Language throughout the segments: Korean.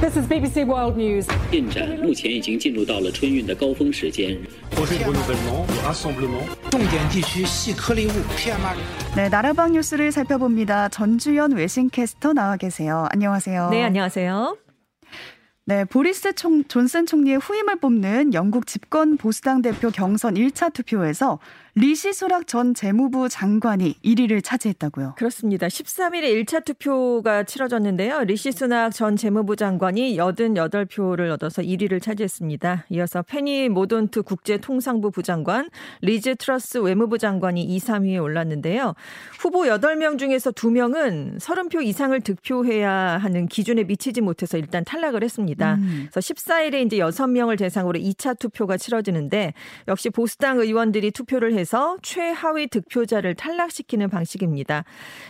This is BBC World News. 进展目前已经进入到了春运的高峰时间。 네, 나라방 뉴스를 살펴봅니다. 전주현 외신캐스터 나와 계세요. 안녕하세요. 네, 안녕하세요. 네, 보리스 총, 존슨 총리의 후임을 뽑는 영국 집권 보수당 대표 경선 1차 투표에서 리시 수낙 전 재무부 장관이 1위를 차지했다고요. 그렇습니다. 13일에 1차 투표가 치러졌는데요. 리시 수낙 전 재무부 장관이 88표를 얻어서 1위를 차지했습니다. 이어서 페니 모돈트 국제통상부 부장관, 리즈 트러스 외무부 장관이 2, 3위에 올랐는데요. 후보 8명 중에서 2명은 30표 이상을 득표해야 하는 기준에 미치지 못해서 일단 탈락을 했습니다. 음. 그래서 14일에 이제 6명을 대상으로 2차 투표가 치러지는데 역시 보수당 의원들이 투표를 해서 최하위 득표자를 탈락시키는 방식입니다.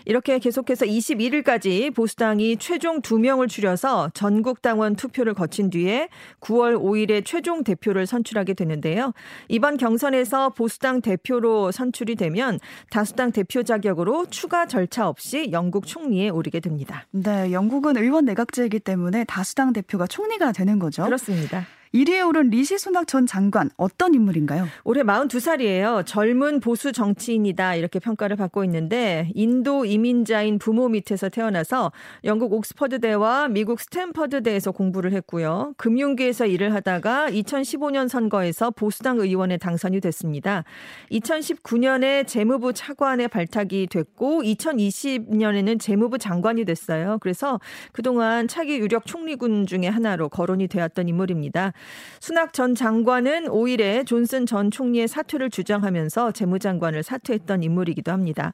이렇게 계속해서 21일까지 보수당이 최종 2명을 줄여서 전국 당원 투표를 거친 뒤에 9월 5일에 최종 대표를 선출하게 되는데요. 이번 경선에서 보수당 대표로 선출이 되면 다수당 대표 자격으로 추가 절차 없이 영국 총리에 오르게 됩니다. 네, 영국은 의원 내각제이기 때문에 다수당 대표가 총리가 되는 거죠. 그렇습니다. 1위에 오른 리시 수낙 전 장관 어떤 인물인가요? 올해 42살이에요. 젊은 보수 정치인이다 이렇게 평가를 받고 있는데 인도 이민자인 부모 밑에서 태어나서 영국 옥스퍼드대와 미국 스탠퍼드대에서 공부를 했고요. 금융계에서 일을 하다가 2015년 선거에서 보수당 의원에 당선이 됐습니다. 2019년에 재무부 차관에 발탁이 됐고 2020년에는 재무부 장관이 됐어요. 그래서 그동안 차기 유력 총리군 중에 하나로 거론이 되었던 인물입니다. 수낙 전 장관은 5일에 존슨 전 총리의 사퇴를 주장하면서 재무장관을 사퇴했던 인물이기도 합니다.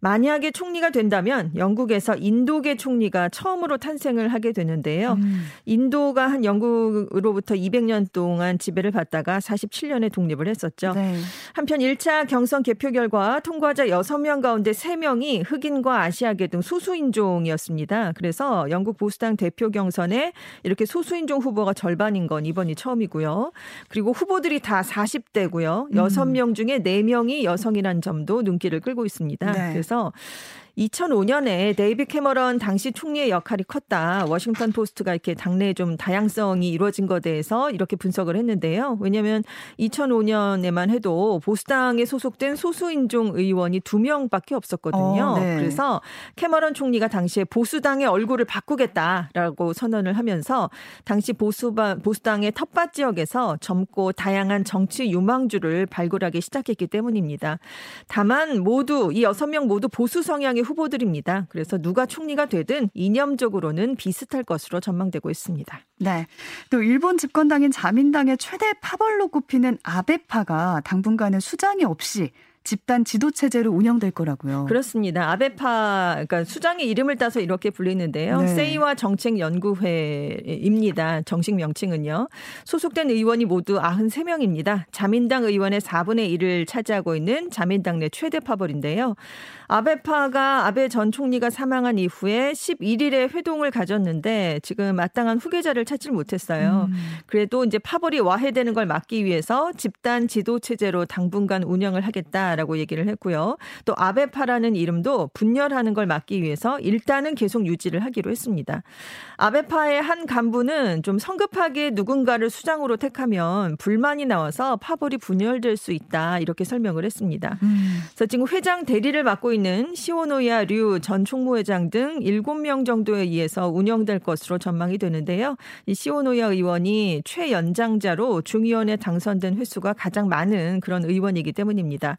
만약에 총리가 된다면 영국에서 인도계 총리가 처음으로 탄생을 하게 되는데요. 음. 인도가 한 영국으로부터 200년 동안 지배를 받다가 47년에 독립을 했었죠. 네. 한편 1차 경선 개표 결과 통과자 6명 가운데 3명이 흑인과 아시아계 등 소수인종이었습니다. 그래서 영국 보수당 대표 경선에 이렇게 소수인종 후보가 절반인 건 이번 이 처음이고요. 그리고 후보들이 다 40대고요. 6명 중에 4명이 여성이라는 점도 눈길을 끌고 있습니다. 네. 그래서 2005년에 데이비드 캐머런 당시 총리의 역할이 컸다. 워싱턴 포스트가 이렇게 당내에 좀 다양성이 이루어진 것에 대해서 이렇게 분석을 했는데요. 왜냐하면 2005년에만 해도 보수당에 소속된 소수인종 의원이 두 명밖에 없었거든요. 어, 네. 그래서 캐머런 총리가 당시에 보수당의 얼굴을 바꾸겠다라고 선언을 하면서 당시 보수바, 보수당의 텃밭 지역에서 젊고 다양한 정치 유망주를 발굴하기 시작했기 때문입니다. 다만 모두 이 여섯 명 모두 보수 성향의 후보들입니다. 그래서 누가 총리가 되든 이념적으로는 비슷할 것으로 전망되고 있습니다. 네. 또 일본 집권당인 자민당의 최대 파벌로 꼽히는 아베파가 당분간은 수장이 없이 집단 지도 체제로 운영될 거라고요. 그렇습니다. 아베파, 그러니까 수장의 이름을 따서 이렇게 불리는데요. 네. 세이와 정책연구회입니다. 정식 명칭은요. 소속된 의원이 모두 93명입니다. 자민당 의원의 4분의 1을 차지하고 있는 자민당 내 최대 파벌인데요. 아베파가 아베 전 총리가 사망한 이후에 11일에 회동을 가졌는데 지금 마땅한 후계자를 찾지 못했어요. 음. 그래도 이제 파벌이 와해되는 걸 막기 위해서 집단 지도 체제로 당분간 운영을 하겠 다라고 얘기를 했고요. 또 아베파라는 이름도 분열하는 걸 막기 위해서 일단은 계속 유지를 하기로 했습니다. 아베파의 한 간부는 좀 성급하게 누군가를 수장으로 택하면 불만이 나와서 파벌이 분열될 수 있다 이렇게 설명을 했습니다. 음. 그래서 지금 회장 대리를 맡고 있는 시오노야 류 전 총무회장 등 7명 정도에 의해서 운영될 것으로 전망이 되는데요. 이 시오노야 의원이 최연장자로 중의원에 당선된 횟수가 가장 많은 그런 의원이기 때문입니다.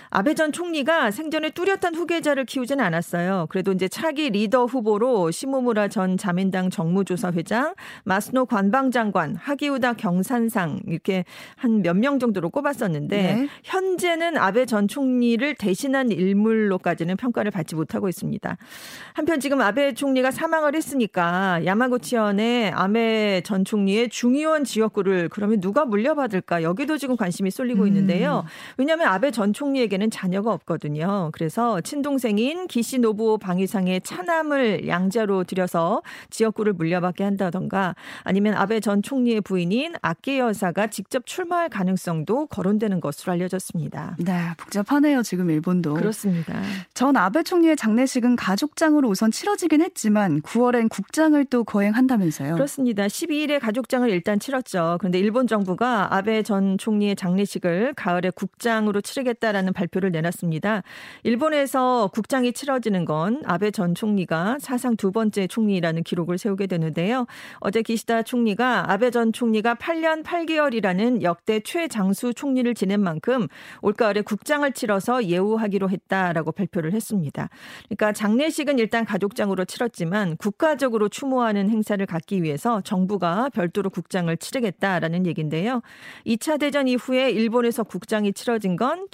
아베 전 총리가 생전에 뚜렷한 후계자를 키우진 않았어요. 그래도 이제 차기 리더 후보로 시모무라 전 자민당 정무조사 회장, 마스노 관방장관, 하기우다 경산상 이렇게 한 몇 명 정도로 꼽았었는데 네. 현재는 아베 전 총리를 대신한 인물로까지는 평가를 받지 못하고 있습니다. 한편 지금 아베 총리가 사망을 했으니까 야마구치현의 아베 전 총리의 중의원 지역구를 그러면 누가 물려받을까 여기도 지금 관심이 쏠리고 음. 있는데요. 왜냐하면 아베 전 총리에게는 미국에는 자녀가 없거든요. 그래서 친동생인 기시 노부오 방위상의 차남을 양자로 들여서 지역구를 물려받게 한다던가 아니면 아베 전 총리의 부인인 아끼 여사가 직접 출마할 가능성도 거론되는 것으로 알려졌습니다. 네, 복잡하네요. 지금 일본도. 그렇습니다. 전 아베 총리의 장례식은 가족장으로 우선 치러지긴 했지만 9월엔 국장을 또 거행한다면서요. 그렇습니다. 12일에 가족장을 일단 치렀죠. 그런데 일본 정부가 아베 전 총리의 장례식을 가을에 국장으로 치르겠다라는 발표 를 내놨습니다. 일본에서 국장이 치러지는 건 아베 전 총리가 사상 두 번째 총리라는 기록을 세우게 되는데요. 어제 기시다 총리가 아베 전 총리가 8년 8개월이라는 역대 최장수 총리를 지낸 만큼 올가을에 국장을 치러서 예우하기로 했다라고 발표를 했습니다. 그러니까 장례식은 일단 가족장으로 치렀지만 국가적으로 추모하는 행사를 갖기 위해서 정부가 별도로 국장을 치르겠다라는 얘기인데요. 2차 대전 이후에 일본에서 국장이 치러진 건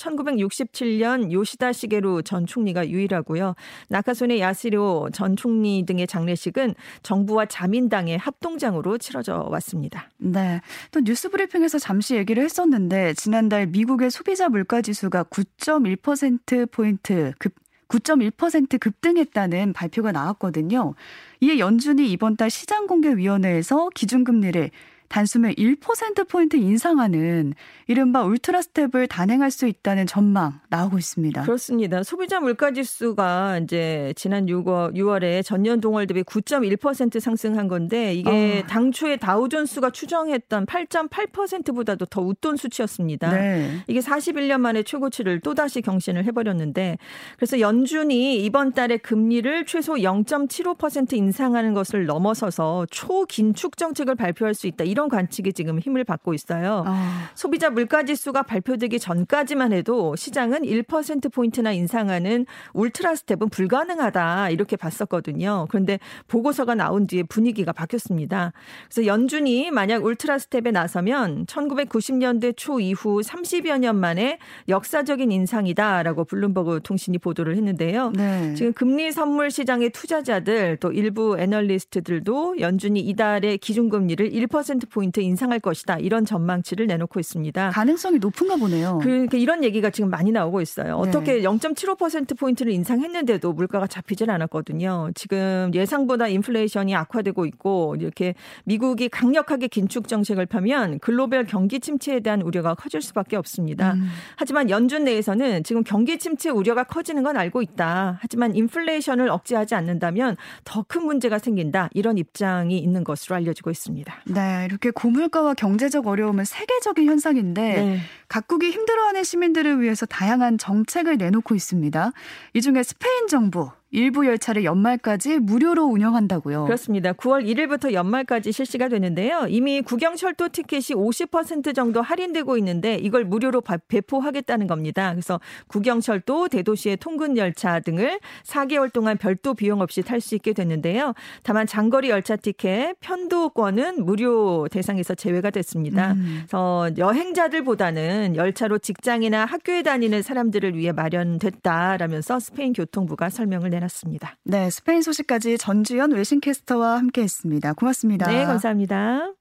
1967년 요시다 시게루 전 총리가 유일하고요. 나카소네 야시료 전 총리 등의 장례식은 정부와 자민당의 합동장으로 치러져 왔습니다. 네. 또 뉴스 브리핑에서 잠시 얘기를 했었는데 지난달 미국의 소비자 물가 지수가 9.1% 포인트 급 9.1% 급등했다는 발표가 나왔거든요. 이에 연준이 이번 달 시장공개위원회에서 기준금리를 단숨에 1%포인트 인상하는 이른바 울트라 스텝을 단행할 수 있다는 전망 나오고 있습니다. 그렇습니다. 소비자 물가 지수가 이제 지난 6월, 6월에 전년 동월 대비 9.1% 상승한 건데 이게 어. 당초에 다우존스가 추정했던 8.8%보다도 더 웃돈 수치였습니다. 네. 이게 41년 만에 최고치를 또다시 경신을 해 버렸는데 그래서 연준이 이번 달에 금리를 최소 0.75% 인상하는 것을 넘어서서 초긴축 정책을 발표할 수 있다. 이런 관측이 지금 힘을 받고 있어요. 아. 소비자 물가 지수가 발표되기 전까지만 해도 시장은 1% 포인트나 인상하는 울트라 스텝은 불가능하다 이렇게 봤었거든요. 그런데 보고서가 나온 뒤에 분위기가 바뀌었습니다. 그래서 연준이 만약 울트라 스텝에 나서면 1990년대 초 이후 30여 년 만에 역사적인 인상이다라고 블룸버그 통신이 보도를 했는데요. 네. 지금 금리 선물 시장의 투자자들 또 일부 애널리스트들도 연준이 이달에 기준금리를 1% 포인트 인상할 것이다. 이런 전망치를 내놓고 있습니다. 가능성이 높은가 보네요. 그러니까 이런 얘기가 지금 많이 나오고 있어요. 어떻게 네. 0.75% 포인트를 인상했는데도 물가가 잡히질 않았거든요. 지금 예상보다 인플레이션이 악화되고 있고 이렇게 미국이 강력하게 긴축 정책을 펴면 글로벌 경기 침체에 대한 우려가 커질 수밖에 없습니다. 음. 하지만 연준 내에서는 지금 경기 침체 우려가 커지는 건 알고 있다. 하지만 인플레이션을 억제하지 않는다면 더 큰 문제가 생긴다. 이런 입장이 있는 것으로 알려지고 있습니다. 네, 이렇게 고물가와 경제적 어려움은 세계적인 현상인데 네. 각국이 힘들어하는 시민들을 위해서 다양한 정책을 내놓고 있습니다. 이 중에 스페인 정부 일부 열차를 연말까지 무료로 운영한다고요. 그렇습니다. 9월 1일부터 연말까지 실시가 되는데요. 이미 국영철도 티켓이 50% 정도 할인되고 있는데 이걸 무료로 배포하겠다는 겁니다. 그래서 국영철도, 대도시의 통근 열차 등을 4개월 동안 별도 비용 없이 탈 수 있게 됐는데요. 다만 장거리 열차 티켓 편도권은 무료 대상에서 제외가 됐습니다. 음. 그래서 여행자들보다는 열차로 직장이나 학교에 다니는 사람들을 위해 마련됐다라면서 스페인 교통부가 설명을 내놨습니다. 네, 스페인 소식까지 전주현 외신캐스터와 함께했습니다. 고맙습니다. 네, 감사합니다.